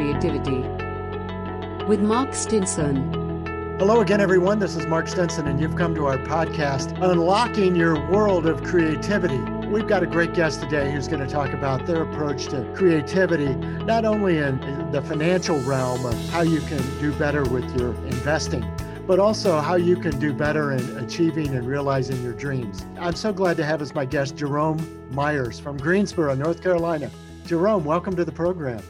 creativity with Mark Stinson. Hello again, everyone. This is Mark Stinson, and you've come to our podcast, Unlocking Your World of Creativity. We've got a great guest today who's going to talk about their approach to creativity, not only in the financial realm of how you can do better with your investing, but also how you can do better in achieving and realizing your dreams. I'm so glad to have as my guest Jerome Myers from Greensboro, North Carolina. Jerome, welcome to the program.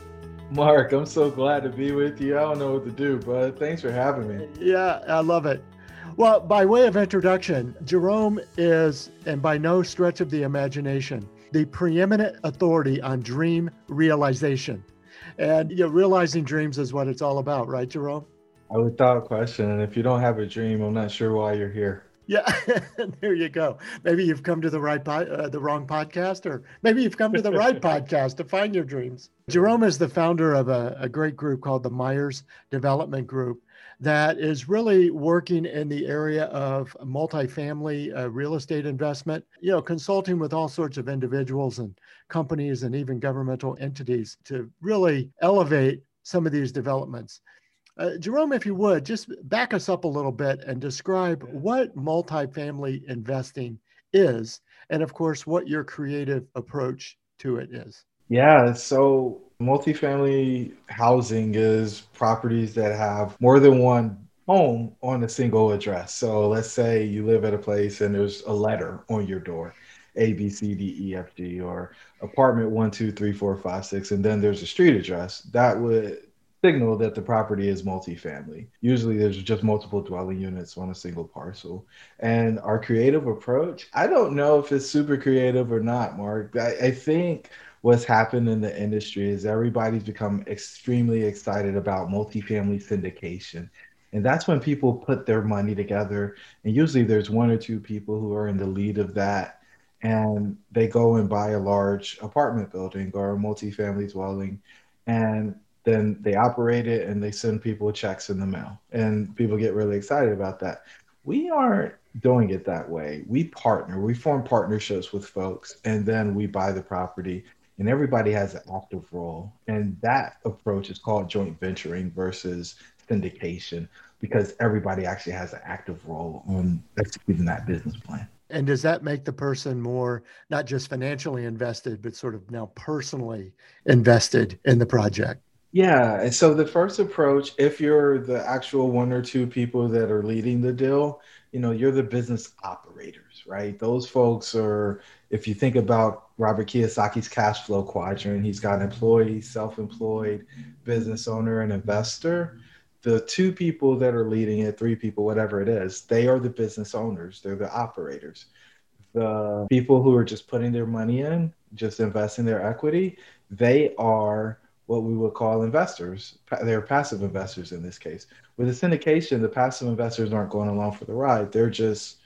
Mark, I'm so glad to be with you. I don't know what to do, but thanks for having me. Yeah, I love it. Well, by way of introduction, Jerome is, and by no stretch of the imagination, the preeminent authority on dream realization. And you know, realizing dreams is what it's all about, right, Jerome? I without question. And if you don't have a dream, I'm not sure why you're here. Yeah, there you go. Maybe you've come to the right po- uh, the wrong podcast, or maybe you've come to the right podcast to find your dreams. Jerome is the founder of a, a great group called the Myers Development Group that is really working in the area of multifamily uh, real estate investment, you know, consulting with all sorts of individuals and companies and even governmental entities to really elevate some of these developments. Uh, Jerome, if you would, just back us up a little bit and describe what multifamily investing is, and of course, what your creative approach to it is. Yeah, so multifamily housing is properties that have more than one home on a single address. So let's say you live at a place and there's a letter on your door. A, B, C, D, E, F, G, or apartment one, two, three, four, five, six, and then there's a street address. That would signal that the property is multifamily. Usually there's just multiple dwelling units on a single parcel. And our creative approach, I don't know if it's super creative or not, Mark. I, I think what's happened in the industry is everybody's become extremely excited about multifamily syndication. And that's when people put their money together. And usually there's one or two people who are in the lead of that. And they go and buy a large apartment building or a multifamily dwelling. And then they operate it and they send people checks in the mail. And people get really excited about that. We aren't doing it that way. We partner we form partnerships with folks and then we buy the property and everybody has an active role. And that approach is called joint venturing versus syndication because everybody actually has an active role on executing that business plan. And does that make the person more not just financially invested but sort of now personally invested in the project yeah. And so the first approach, if you're the actual one or two people that are leading the deal, you know, you're the business operators, right? Those folks are, if you think about Robert Kiyosaki's cash flow quadrant, he's got employee, self employed, business owner, and investor. The two people that are leading it, three people, whatever it is, they are the business owners, they're the operators. The people who are just putting their money in, just investing their equity, they are what we would call investors. They're passive investors in this case. With a syndication, the passive investors aren't going along for the ride. They're just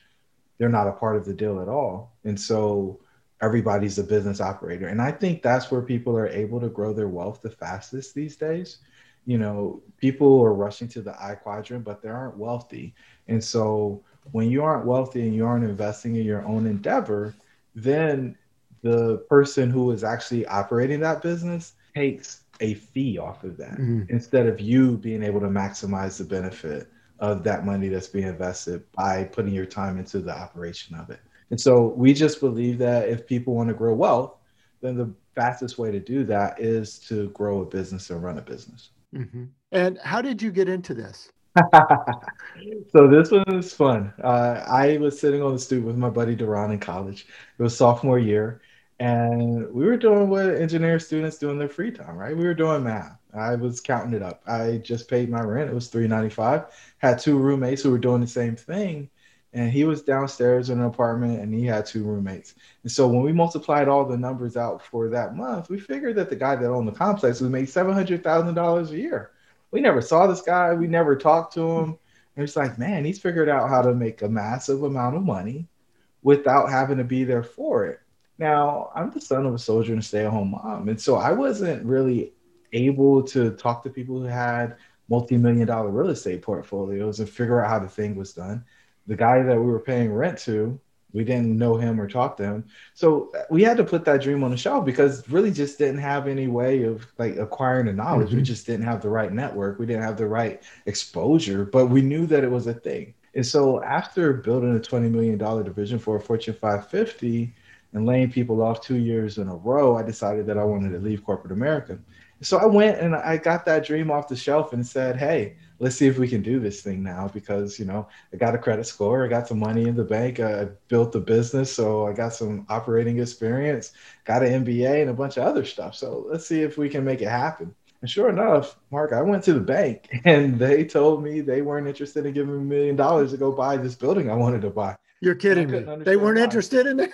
they're not a part of the deal at all. And so everybody's a business operator. And I think that's where people are able to grow their wealth the fastest these days. You know, people are rushing to the I quadrant, but they aren't wealthy. And so when you aren't wealthy and you aren't investing in your own endeavor, then the person who is actually operating that business takes a fee off of that mm-hmm. instead of you being able to maximize the benefit of that money that's being invested by putting your time into the operation of it. And so we just believe that if people want to grow wealth, then the fastest way to do that is to grow a business and run a business. Mm-hmm. And how did you get into this? so this one was fun. Uh, I was sitting on the stoop with my buddy Duran in college. It was sophomore year, and we were doing what engineer students do in their free time, right? We were doing math. I was counting it up. I just paid my rent. It was three ninety five. Had two roommates who were doing the same thing, and he was downstairs in an apartment, and he had two roommates. And so when we multiplied all the numbers out for that month, we figured that the guy that owned the complex would make seven hundred thousand dollars a year. We never saw this guy. We never talked to him. And it's like, man, he's figured out how to make a massive amount of money without having to be there for it. Now, I'm the son of a soldier and a stay at home mom. And so I wasn't really able to talk to people who had multi million dollar real estate portfolios and figure out how the thing was done. The guy that we were paying rent to, We didn't know him or talk to him. So we had to put that dream on the shelf because really just didn't have any way of like acquiring the knowledge. Mm-hmm. We just didn't have the right network. We didn't have the right exposure, but we knew that it was a thing. And so after building a $20 million division for a Fortune 550 and laying people off two years in a row, I decided that I wanted to leave corporate America. So I went and I got that dream off the shelf and said, hey, let's see if we can do this thing now because you know I got a credit score, I got some money in the bank, I built a business, so I got some operating experience, got an MBA and a bunch of other stuff. So let's see if we can make it happen. And sure enough, Mark, I went to the bank and they told me they weren't interested in giving me a million dollars to go buy this building I wanted to buy. You're kidding me. They weren't why. interested in it?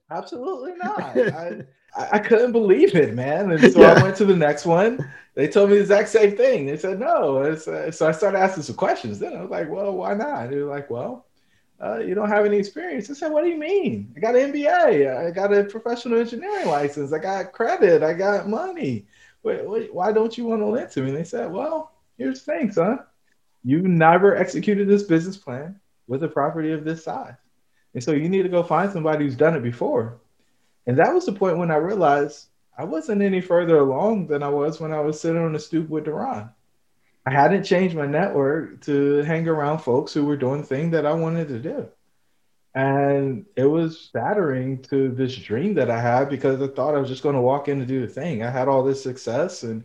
Absolutely not. I, I, couldn't believe it, man. And so yeah. I went to the next one. They told me the exact same thing. They said no. Uh, so I started asking some questions. Then I was like, well, why not? They were like, well, uh, you don't have any experience. I said, what do you mean? I got an MBA. I got a professional engineering license. I got credit. I got money. Wait, wait, why don't you want to lend to me? And they said, well, here's the thing, son. You never executed this business plan with a property of this size. And so you need to go find somebody who's done it before and that was the point when I realized I wasn't any further along than I was when I was sitting on the stoop with Duran. I hadn't changed my network to hang around folks who were doing the thing that I wanted to do. And it was shattering to this dream that I had because I thought I was just going to walk in and do the thing. I had all this success, and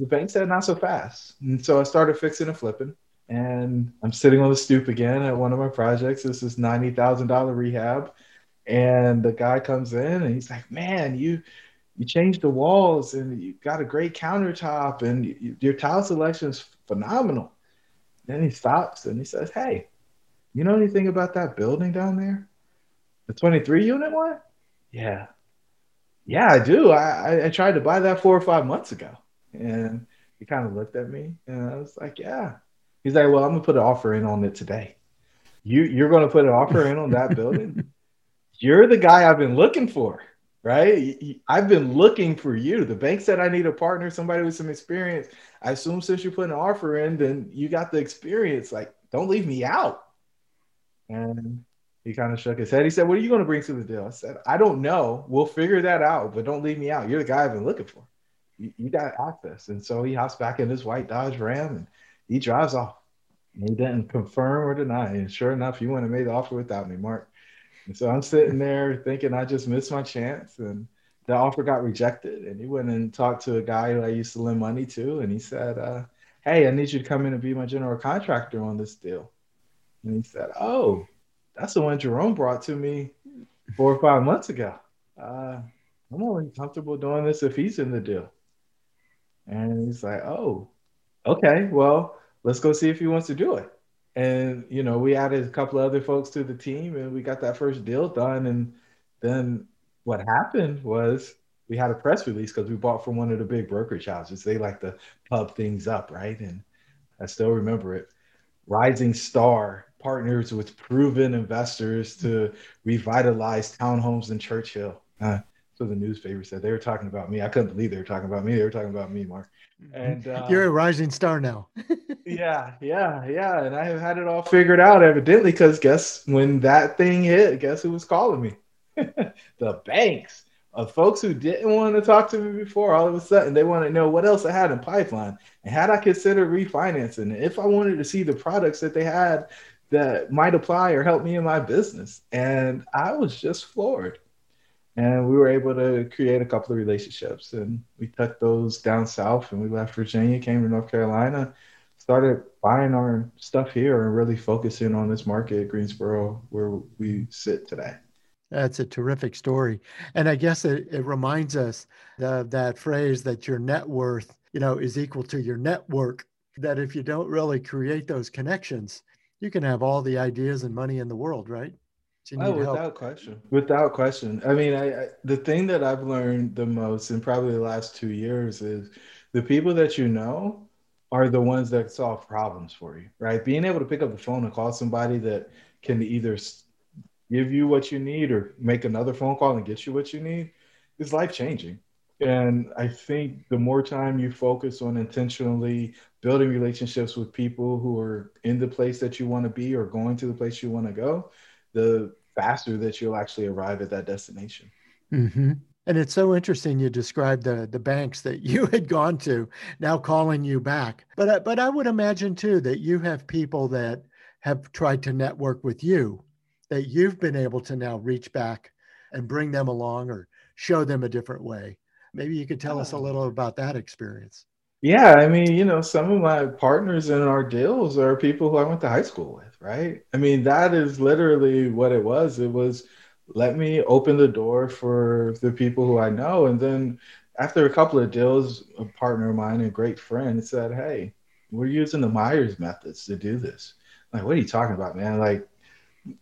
the bank said, not so fast. And so I started fixing and flipping. And I'm sitting on the stoop again at one of my projects. This is $90,000 rehab and the guy comes in and he's like, "Man, you you changed the walls and you got a great countertop and you, your tile selection is phenomenal." Then he stops and he says, "Hey, you know anything about that building down there, the 23 unit one?" Yeah, yeah, I do. I, I tried to buy that four or five months ago, and he kind of looked at me and I was like, "Yeah." He's like, "Well, I'm gonna put an offer in on it today." You you're gonna put an offer in on that building? you're the guy I've been looking for, right? I've been looking for you. The bank said I need a partner, somebody with some experience. I assume since you put an offer in, then you got the experience. Like, don't leave me out. And he kind of shook his head. He said, What are you going to bring to the deal? I said, I don't know. We'll figure that out, but don't leave me out. You're the guy I've been looking for. You, you got access. And so he hops back in his white Dodge Ram and he drives off. he didn't confirm or deny. And sure enough, he wouldn't have made the offer without me, Mark. And so I'm sitting there thinking I just missed my chance and the offer got rejected. And he went and talked to a guy who I used to lend money to. And he said, uh, Hey, I need you to come in and be my general contractor on this deal. And he said, Oh, that's the one Jerome brought to me four or five months ago. Uh, I'm only comfortable doing this if he's in the deal. And he's like, Oh, okay, well, let's go see if he wants to do it. And you know we added a couple other folks to the team and we got that first deal done. And then what happened was we had a press release because we bought from one of the big brokerage houses. They like to pub things up right? And i still remember it. Rising star partners with proven investors to revitalize townhomes in churchill. Uh, so the newspaper said they were talking about me i couldn't believe they were talking about me they were talking about me mark and uh, you're a rising star now. yeah, yeah, yeah. And I have had it all figured out evidently because guess when that thing hit, guess who was calling me? the banks of folks who didn't want to talk to me before. All of a sudden, they want to know what else I had in pipeline and had I considered refinancing if I wanted to see the products that they had that might apply or help me in my business. And I was just floored and we were able to create a couple of relationships. And we took those down south and we left virginia came to north carolina started buying our stuff here and really focusing on this market greensboro where we sit today. That's a terrific story. And i guess it, it reminds us of that phrase that your net worth you know is equal to your network that if you don't really create those connections you can have all the ideas and money in the world right Oh, without help. question. Without question. I mean, I, I, the thing that I've learned the most in probably the last two years is the people that you know are the ones that solve problems for you, right? Being able to pick up the phone and call somebody that can either give you what you need or make another phone call and get you what you need is life changing. And I think the more time you focus on intentionally building relationships with people who are in the place that you want to be or going to the place you want to go, the faster that you'll actually arrive at that destination. Mm-hmm. And it's so interesting you described the the banks that you had gone to now calling you back. But I, but I would imagine too that you have people that have tried to network with you that you've been able to now reach back and bring them along or show them a different way. Maybe you could tell us a little about that experience. Yeah, I mean, you know, some of my partners in our deals are people who I went to high school with, right? I mean, that is literally what it was. It was let me open the door for the people who I know. And then after a couple of deals, a partner of mine, a great friend, said, Hey, we're using the Myers methods to do this. I'm like, what are you talking about, man? Like,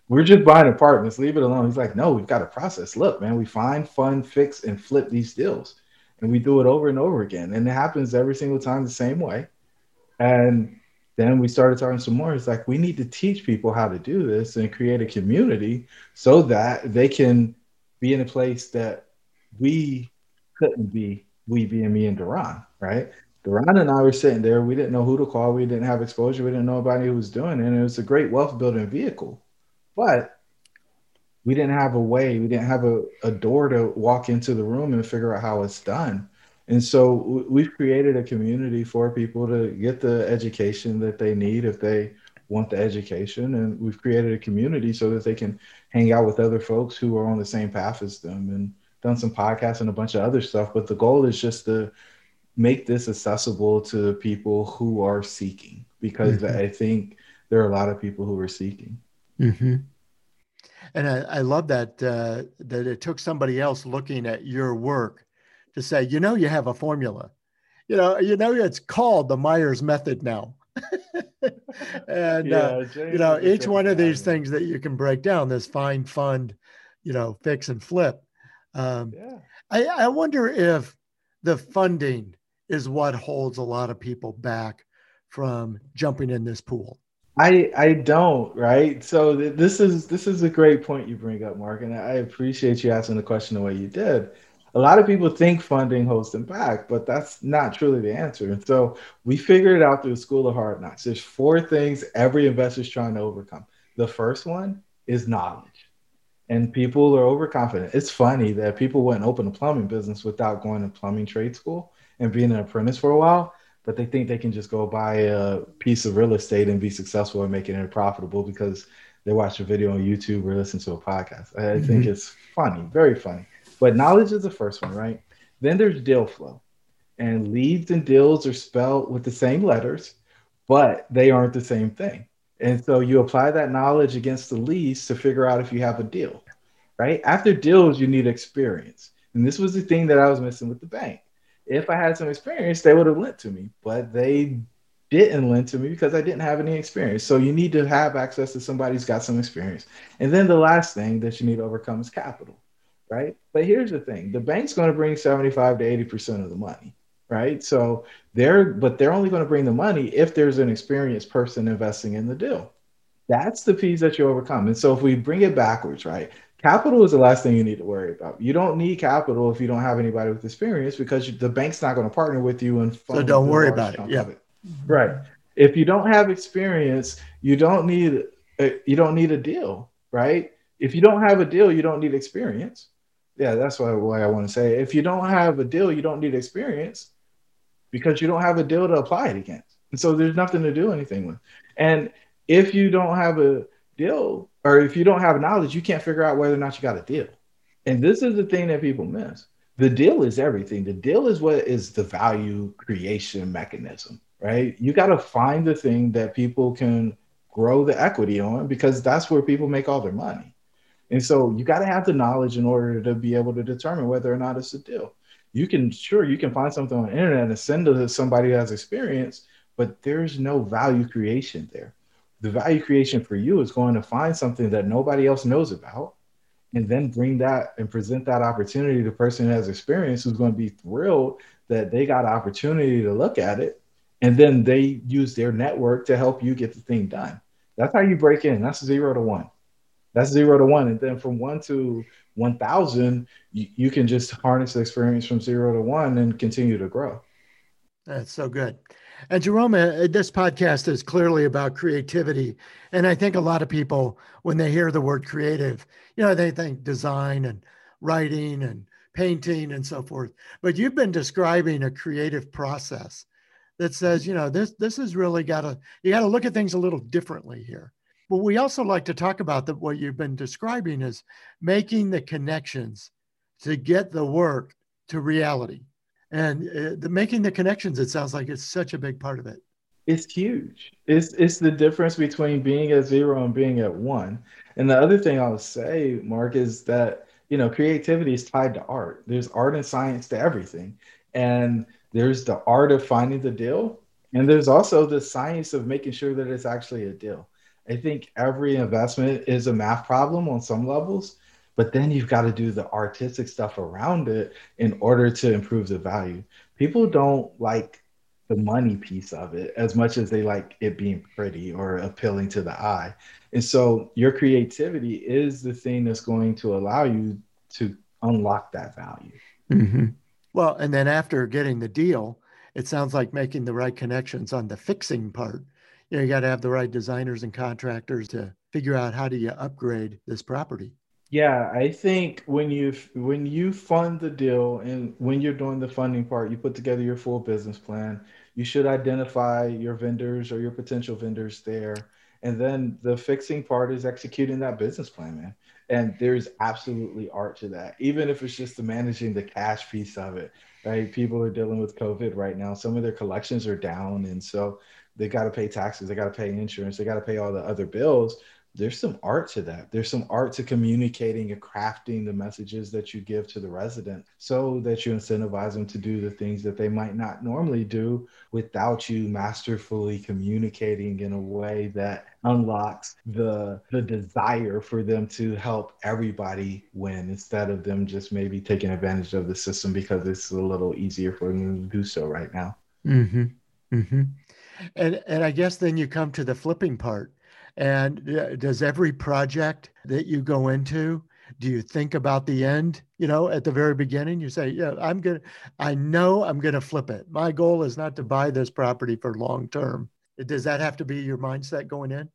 we're just buying apartments, leave it alone. He's like, no, we've got a process. Look, man, we find, fund, fix, and flip these deals and we do it over and over again. And it happens every single time the same way. And then we started talking some more. It's like we need to teach people how to do this and create a community so that they can be in a place that we couldn't be, we being me and Duran, right? Duran and I were sitting there. We didn't know who to call. We didn't have exposure. We didn't know anybody who was doing it. And it was a great wealth building vehicle. But we didn't have a way, we didn't have a, a door to walk into the room and figure out how it's done. And so we've created a community for people to get the education that they need if they want the education. And we've created a community so that they can hang out with other folks who are on the same path as them and done some podcasts and a bunch of other stuff. But the goal is just to make this accessible to people who are seeking because mm-hmm. I think there are a lot of people who are seeking. Mm-hmm and I, I love that uh, that it took somebody else looking at your work to say, you know, you have a formula. You know, you know, it's called the Myers method now. and yeah, uh, you know, each one of these things that you can break down, this find, fund, you know, fix and flip. Um, yeah. I, I wonder if the funding is what holds a lot of people back from jumping in this pool. I I don't right. So th- this is this is a great point you bring up, Mark, and I appreciate you asking the question the way you did. A lot of people think funding holds them back, but that's not truly the answer. And so we figured it out through the School of Hard Knocks. There's four things every investor is trying to overcome. The first one is knowledge, and people are overconfident. It's funny that people wouldn't open a plumbing business without going to plumbing trade school and being an apprentice for a while but they think they can just go buy a piece of real estate and be successful and making it profitable because they watch a video on YouTube or listen to a podcast. I mm-hmm. think it's funny, very funny. But knowledge is the first one, right? Then there's deal flow. And leads and deals are spelled with the same letters, but they aren't the same thing. And so you apply that knowledge against the leads to figure out if you have a deal, right? After deals, you need experience. And this was the thing that I was missing with the bank if I had some experience, they would have lent to me, but they didn't lend to me because I didn't have any experience. So you need to have access to somebody who's got some experience. And then the last thing that you need to overcome is capital, right? But here's the thing the bank's going to bring 75 to 80% of the money, right? So they're, but they're only going to bring the money if there's an experienced person investing in the deal. That's the piece that you overcome. And so if we bring it backwards, right? Capital is the last thing you need to worry about. You don't need capital if you don't have anybody with experience because the bank's not going to partner with you and so don't worry about it. Yeah, it. right. If you don't have experience, you don't need a, you don't need a deal, right? If you don't have a deal, you don't need experience. Yeah, that's why, why I want to say. If you don't have a deal, you don't need experience because you don't have a deal to apply it against. And so there's nothing to do anything with. And if you don't have a deal, or if you don't have knowledge, you can't figure out whether or not you got a deal. And this is the thing that people miss. The deal is everything. The deal is what is the value creation mechanism, right? You got to find the thing that people can grow the equity on because that's where people make all their money. And so you got to have the knowledge in order to be able to determine whether or not it's a deal. You can, sure, you can find something on the internet and send it to somebody who has experience, but there's no value creation there the value creation for you is going to find something that nobody else knows about and then bring that and present that opportunity to the person who has experience who's going to be thrilled that they got an opportunity to look at it and then they use their network to help you get the thing done. That's how you break in. That's zero to one. That's zero to one. And then from one to 1000 you, you can just harness the experience from zero to one and continue to grow. That's so good And Jerome, uh, this podcast is clearly about creativity. And I think a lot of people, when they hear the word creative, you know, they think design and writing and painting and so forth. But you've been describing a creative process that says, you know, this this has really got to you got to look at things a little differently here. But we also like to talk about that what you've been describing is making the connections to get the work to reality. And uh, the making the connections, it sounds like it's such a big part of it. It's huge. It's it's the difference between being at zero and being at one. And the other thing I'll say, Mark, is that you know creativity is tied to art. There's art and science to everything, and there's the art of finding the deal, and there's also the science of making sure that it's actually a deal. I think every investment is a math problem on some levels, but then you've got to do the artistic stuff around it in order to improve the value. People don't like the money piece of it as much as they like it being pretty or appealing to the eye. And so your creativity is the thing that's going to allow you to unlock that value. Mm-hmm. Well, and then after getting the deal, it sounds like making the right connections on the fixing part. You know, you got to have the right designers and contractors to figure out how do you upgrade this property. Yeah, I think when you when you fund the deal and when you're doing the funding part, you put together your full business plan. You should identify your vendors or your potential vendors there. And then the fixing part is executing that business plan, man. And there's absolutely art to that, even if it's just the managing the cash piece of it, right? People are dealing with COVID right now. Some of their collections are down. And so they got to pay taxes, they got to pay insurance, they got to pay all the other bills there's some art to that. There's some art to communicating and crafting the messages that you give to the resident so that you incentivize them to do the things that they might not normally do without you masterfully communicating in a way that unlocks the the desire for them to help everybody win instead of them just maybe taking advantage of the system because it's a little easier for them to do so right now. Mm-hmm. Mm-hmm. And and I guess then you come to the flipping part and does every project that you go into, do you think about the end? You know, at the very beginning, you say, Yeah, I'm going to, I know I'm going to flip it. My goal is not to buy this property for long term. Does that have to be your mindset going in?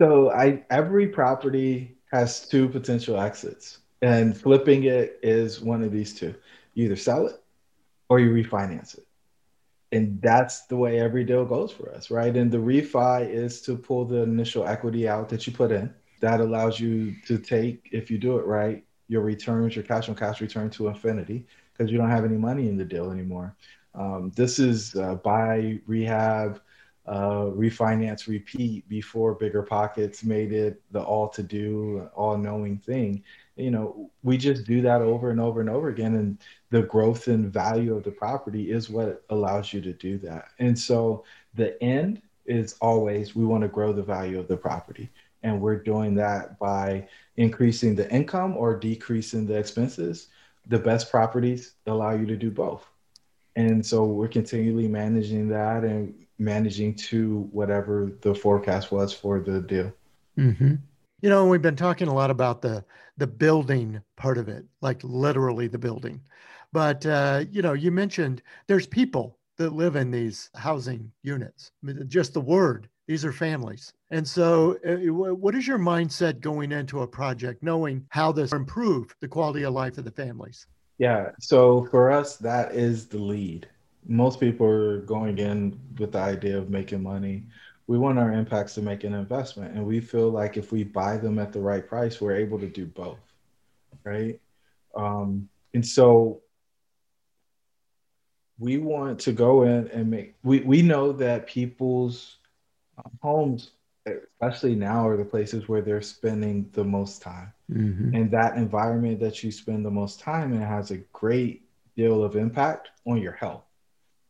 So, I, every property has two potential exits, and flipping it is one of these two. You either sell it or you refinance it and that's the way every deal goes for us, right? And the refi is to pull the initial equity out that you put in. That allows you to take, if you do it right, your returns, your cash on cash return to infinity because you don't have any money in the deal anymore. Um, this is uh, buy, rehab, uh, refinance, repeat before BiggerPockets made it the all to do, all knowing thing you know we just do that over and over and over again and the growth and value of the property is what allows you to do that. And so the end is always we want to grow the value of the property and we're doing that by increasing the income or decreasing the expenses. The best properties allow you to do both. And so we're continually managing that and managing to whatever the forecast was for the deal. Mm-hmm. You know, we've been talking a lot about the the building part of it, like literally the building. But uh, you know, you mentioned there's people that live in these housing units. Just the word, these are families. And so, uh, what is your mindset going into a project, knowing how this improve the quality of life of the families? Yeah. So for us, that is the lead. Most people are going in with the idea of making money we want our impacts to make an investment. And we feel like if we buy them at the right price we're able to do both right? Um, and so we want to go in and make we, we know that people's um, homes especially now are the places where they're spending the most time. Mm-hmm. and that environment that you spend the most time in has a great deal of impact on your health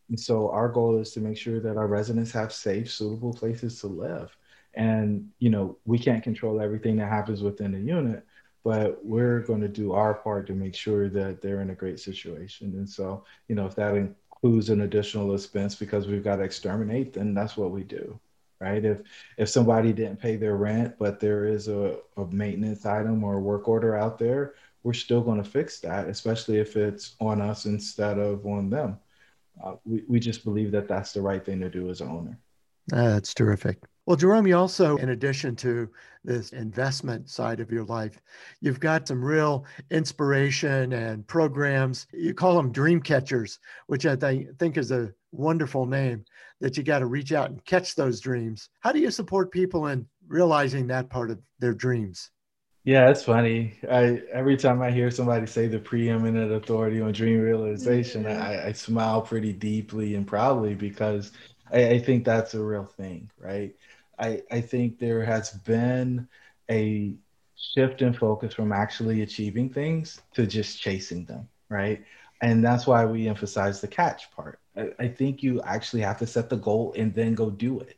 and so our goal is to make sure that our residents have safe, suitable places to live. And, you know, we can't control everything that happens within the unit, but we're going to do our part to make sure that they're in a great situation. And so, you know, if that includes an additional expense because we've got to exterminate, then that's what we do. Right. If if somebody didn't pay their rent, but there is a, a maintenance item or a work order out there, we're still going to fix that, especially if it's on us instead of on them uh, we, we just believe that that's the right thing to do as an owner. Ah, that's terrific. Well, Jerome, you also, in addition to this investment side of your life, you've got some real inspiration and programs. You call them dream catchers, which I th- think is a wonderful name that you got to reach out and catch those dreams. How do you support people in realizing that part of their dreams? Yeah, it's funny. I every time I hear somebody say the preeminent authority on dream realization, mm-hmm. I, I smile pretty deeply and proudly because I, I think that's a real thing, right? I, I think there has been a shift in focus from actually achieving things to just chasing them, right? And that's why we emphasize the catch part. I, I think you actually have to set the goal and then go do it.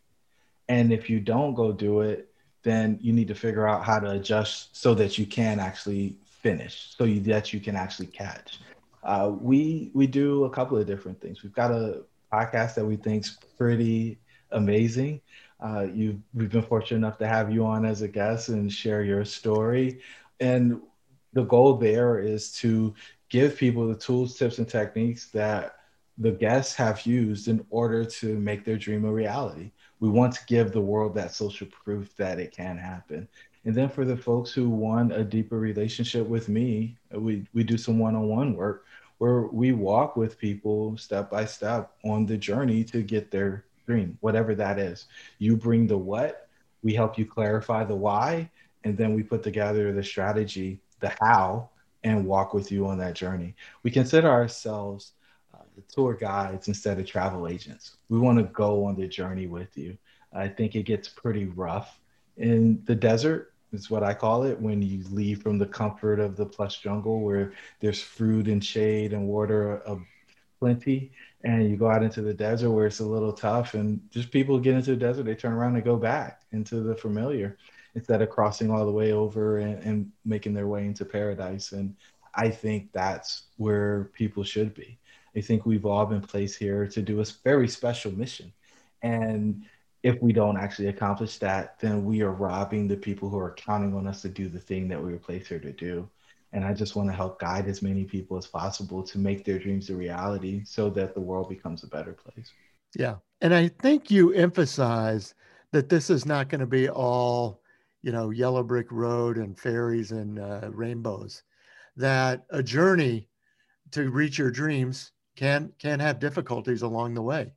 And if you don't go do it, then you need to figure out how to adjust so that you can actually finish, so you, that you can actually catch. Uh, we we do a couple of different things. We've got a podcast that we think's pretty amazing. Uh, you we've been fortunate enough to have you on as a guest and share your story. And the goal there is to give people the tools, tips, and techniques that the guests have used in order to make their dream a reality. We want to give the world that social proof that it can happen. And then for the folks who want a deeper relationship with me, we, we do some one on one work where we walk with people step by step on the journey to get their dream, whatever that is. You bring the what, we help you clarify the why, and then we put together the strategy, the how, and walk with you on that journey. We consider ourselves the tour guides instead of travel agents. We want to go on the journey with you. I think it gets pretty rough in the desert is what I call it when you leave from the comfort of the plush jungle where there's fruit and shade and water of plenty and you go out into the desert where it's a little tough and just people get into the desert they turn around and go back into the familiar instead of crossing all the way over and, and making their way into paradise and i think that's where people should be i think we've all been placed here to do a very special mission and if we don't actually accomplish that, then we are robbing the people who are counting on us to do the thing that we were placed here to do. And I just want to help guide as many people as possible to make their dreams a reality so that the world becomes a better place. Yeah. And I think you emphasize that this is not going to be all, you know, yellow brick road and fairies and uh, rainbows, that a journey to reach your dreams can can have difficulties along the way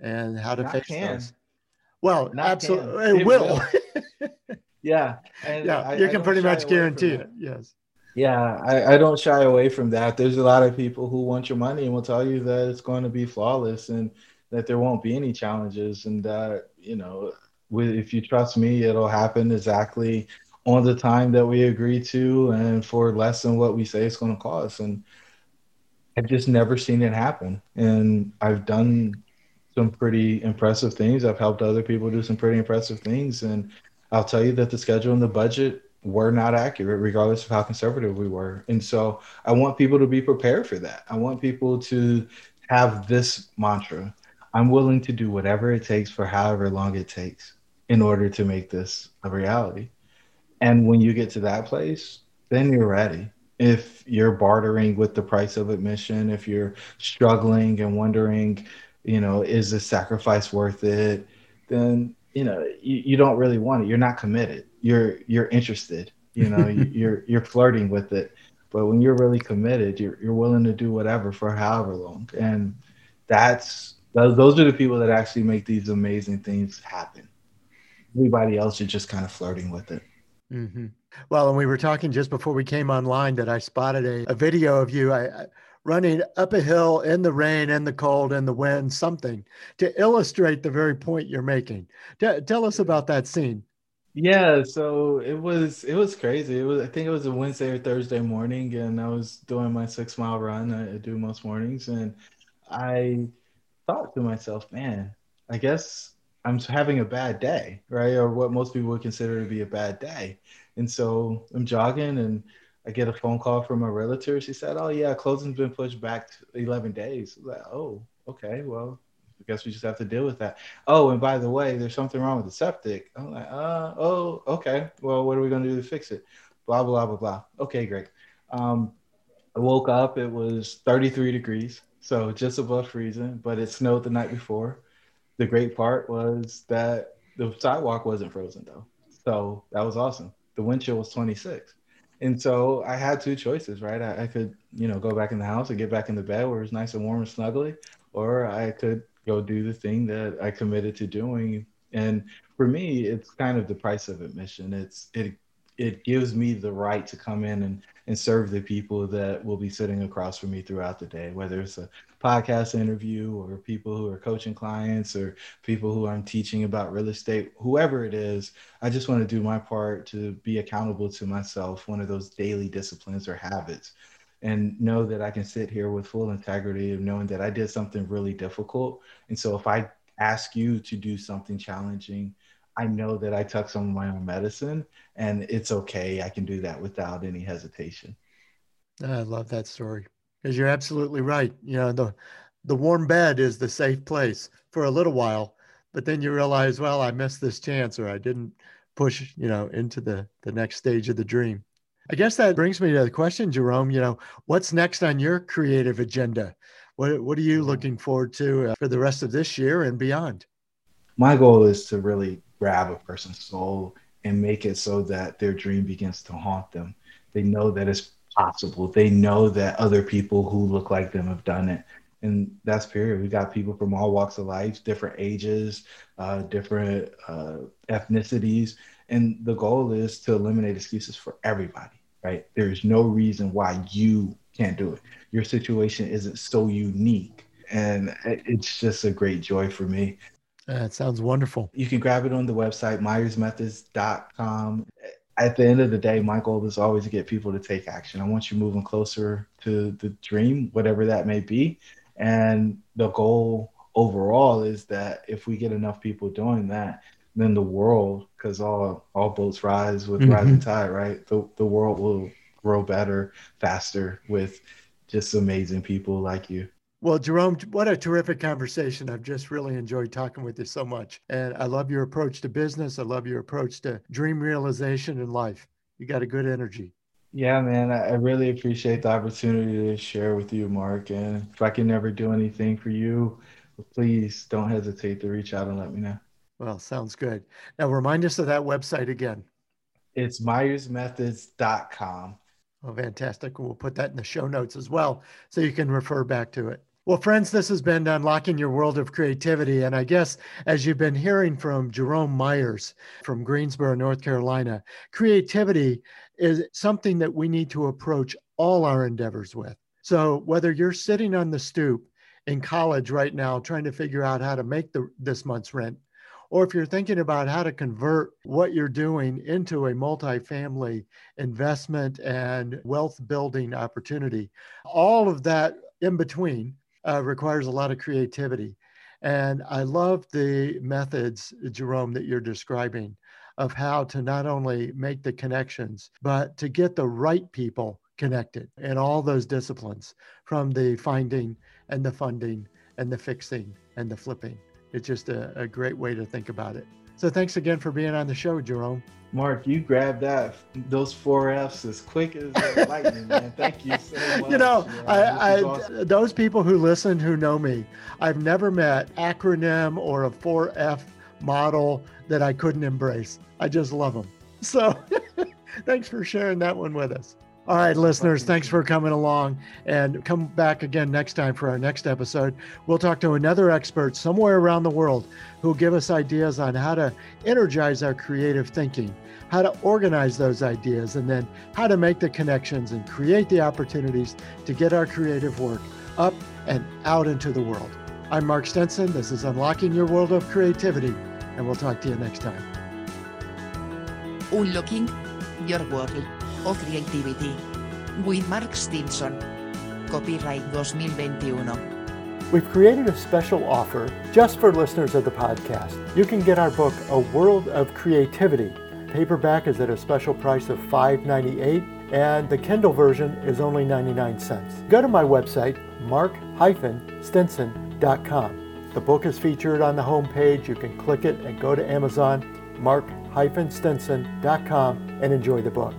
and how to face can. those. Well, Not absolutely, it, it, will. will. yeah, and yeah, I, you can pretty much guarantee it. Yes. Yeah, I, I don't shy away from that. There's a lot of people who want your money and will tell you that it's going to be flawless and that there won't be any challenges and that you know, with, if you trust me, it'll happen exactly on the time that we agree to and for less than what we say it's going to cost. And I've just never seen it happen. And I've done some pretty impressive things. I've helped other people do some pretty impressive things. And I'll tell you that the schedule and the budget were not accurate, regardless of how conservative we were. And so I want people to be prepared for that. I want people to have this mantra I'm willing to do whatever it takes for however long it takes in order to make this a reality. And when you get to that place, then you're ready. If you're bartering with the price of admission, if you're struggling and wondering, you know, is the sacrifice worth it? Then you know you, you don't really want it. You're not committed. You're you're interested. You know, you're you're flirting with it. But when you're really committed, you're you're willing to do whatever for however long. And that's those those are the people that actually make these amazing things happen. Everybody else is just kind of flirting with it. Mm-hmm. Well, and we were talking just before we came online that I spotted a, a video of you. I, I running up a hill in the rain and the cold and the wind, something to illustrate the very point you're making. T- tell us about that scene. Yeah, so it was it was crazy. It was I think it was a Wednesday or Thursday morning, and I was doing my six mile run. I do most mornings, and I thought to myself, man, I guess I'm having a bad day, right? Or what most people would consider to be a bad day. And so I'm jogging and I get a phone call from a realtor. She said, "Oh yeah, closing's been pushed back 11 days." Like, oh, okay, well, I guess we just have to deal with that. Oh, and by the way, there's something wrong with the septic. I'm like, uh, oh, okay. Well, what are we going to do to fix it? Blah blah blah blah blah. Okay, great. Um, I woke up. It was 33 degrees. so just above freezing, but it snowed the night before. The great part was that the sidewalk wasn't frozen though. So that was awesome. The wind chill was 26. And so I had two choices, right? I, I could, you know, go back in the house and get back in the bed where it's nice and warm and snuggly, or I could go do the thing that I committed to doing. And for me, it's kind of the price of admission. It's it it gives me the right to come in and, and serve the people that will be sitting across from me throughout the day, whether it's a podcast interview or people who are coaching clients or people who I'm teaching about real estate, whoever it is, I just want to do my part to be accountable to myself, one of those daily disciplines or habits, and know that I can sit here with full integrity of knowing that I did something really difficult. And so if I ask you to do something challenging, I know that I took some of my own medicine and it's okay. I can do that without any hesitation. I love that story because you're absolutely right. You know, the, the warm bed is the safe place for a little while, but then you realize, well, I missed this chance or I didn't push, you know, into the, the next stage of the dream. I guess that brings me to the question, Jerome, you know, what's next on your creative agenda? What, what are you looking forward to uh, for the rest of this year and beyond? My goal is to really grab a person's soul and make it so that their dream begins to haunt them. They know that it's possible. They know that other people who look like them have done it. And that's period. We got people from all walks of life, different ages, uh, different uh, ethnicities. And the goal is to eliminate excuses for everybody, right? There's no reason why you can't do it. Your situation isn't so unique. And it's just a great joy for me that sounds wonderful. You can grab it on the website, myersmethods.com. At the end of the day, my goal is always to get people to take action. I want you moving closer to the dream, whatever that may be. And the goal overall is that if we get enough people doing that, then the world, because all all boats rise with mm-hmm. rising tide, right? The the world will grow better, faster with just amazing people like you. Well, Jerome, what a terrific conversation. I've just really enjoyed talking with you so much. And I love your approach to business. I love your approach to dream realization in life. You got a good energy. Yeah, man, I really appreciate the opportunity to share with you, Mark. And if I can never do anything for you, please don't hesitate to reach out and let me know. Well, sounds good. Now, remind us of that website again. It's myersmethods.com. Oh, fantastic. We'll put that in the show notes as well so you can refer back to it. Well, friends, this has been Unlocking Your World of Creativity. And I guess as you've been hearing from Jerome Myers from Greensboro, North Carolina, creativity is something that we need to approach all our endeavors with. So whether you're sitting on the stoop in college right now trying to figure out how to make the, this month's rent, or if you're thinking about how to convert what you're doing into a multifamily investment and wealth building opportunity, all of that in between uh, requires a lot of creativity. And I love the methods, Jerome, that you're describing of how to not only make the connections, but to get the right people connected in all those disciplines from the finding and the funding and the fixing and the flipping. It's just a, a great way to think about it. So thanks again for being on the show, Jerome. Mark, you grabbed that those four F's as quick as lightning, man. Thank you so much. You know, I, I awesome. those people who listen who know me, I've never met acronym or a four F model that I couldn't embrace. I just love them. So thanks for sharing that one with us. All right, listeners, thanks for coming along and come back again next time for our next episode. We'll talk to another expert somewhere around the world who'll give us ideas on how to energize our creative thinking, how to organize those ideas, and then how to make the connections and create the opportunities to get our creative work up and out into the world. I'm Mark Stinson. This is Unlocking Your World of Creativity, and we'll talk to you next time. Unlocking Your World of Creativity. With Mark Stinson. Copyright 2021. We've created a special offer just for listeners of the podcast. You can get our book, A World of Creativity. Paperback is at a special price of $5.98 and the Kindle version is only 99 cents. Go to my website, mark-stinson.com. The book is featured on the homepage. You can click it and go to Amazon, mark-stinson.com and enjoy the book.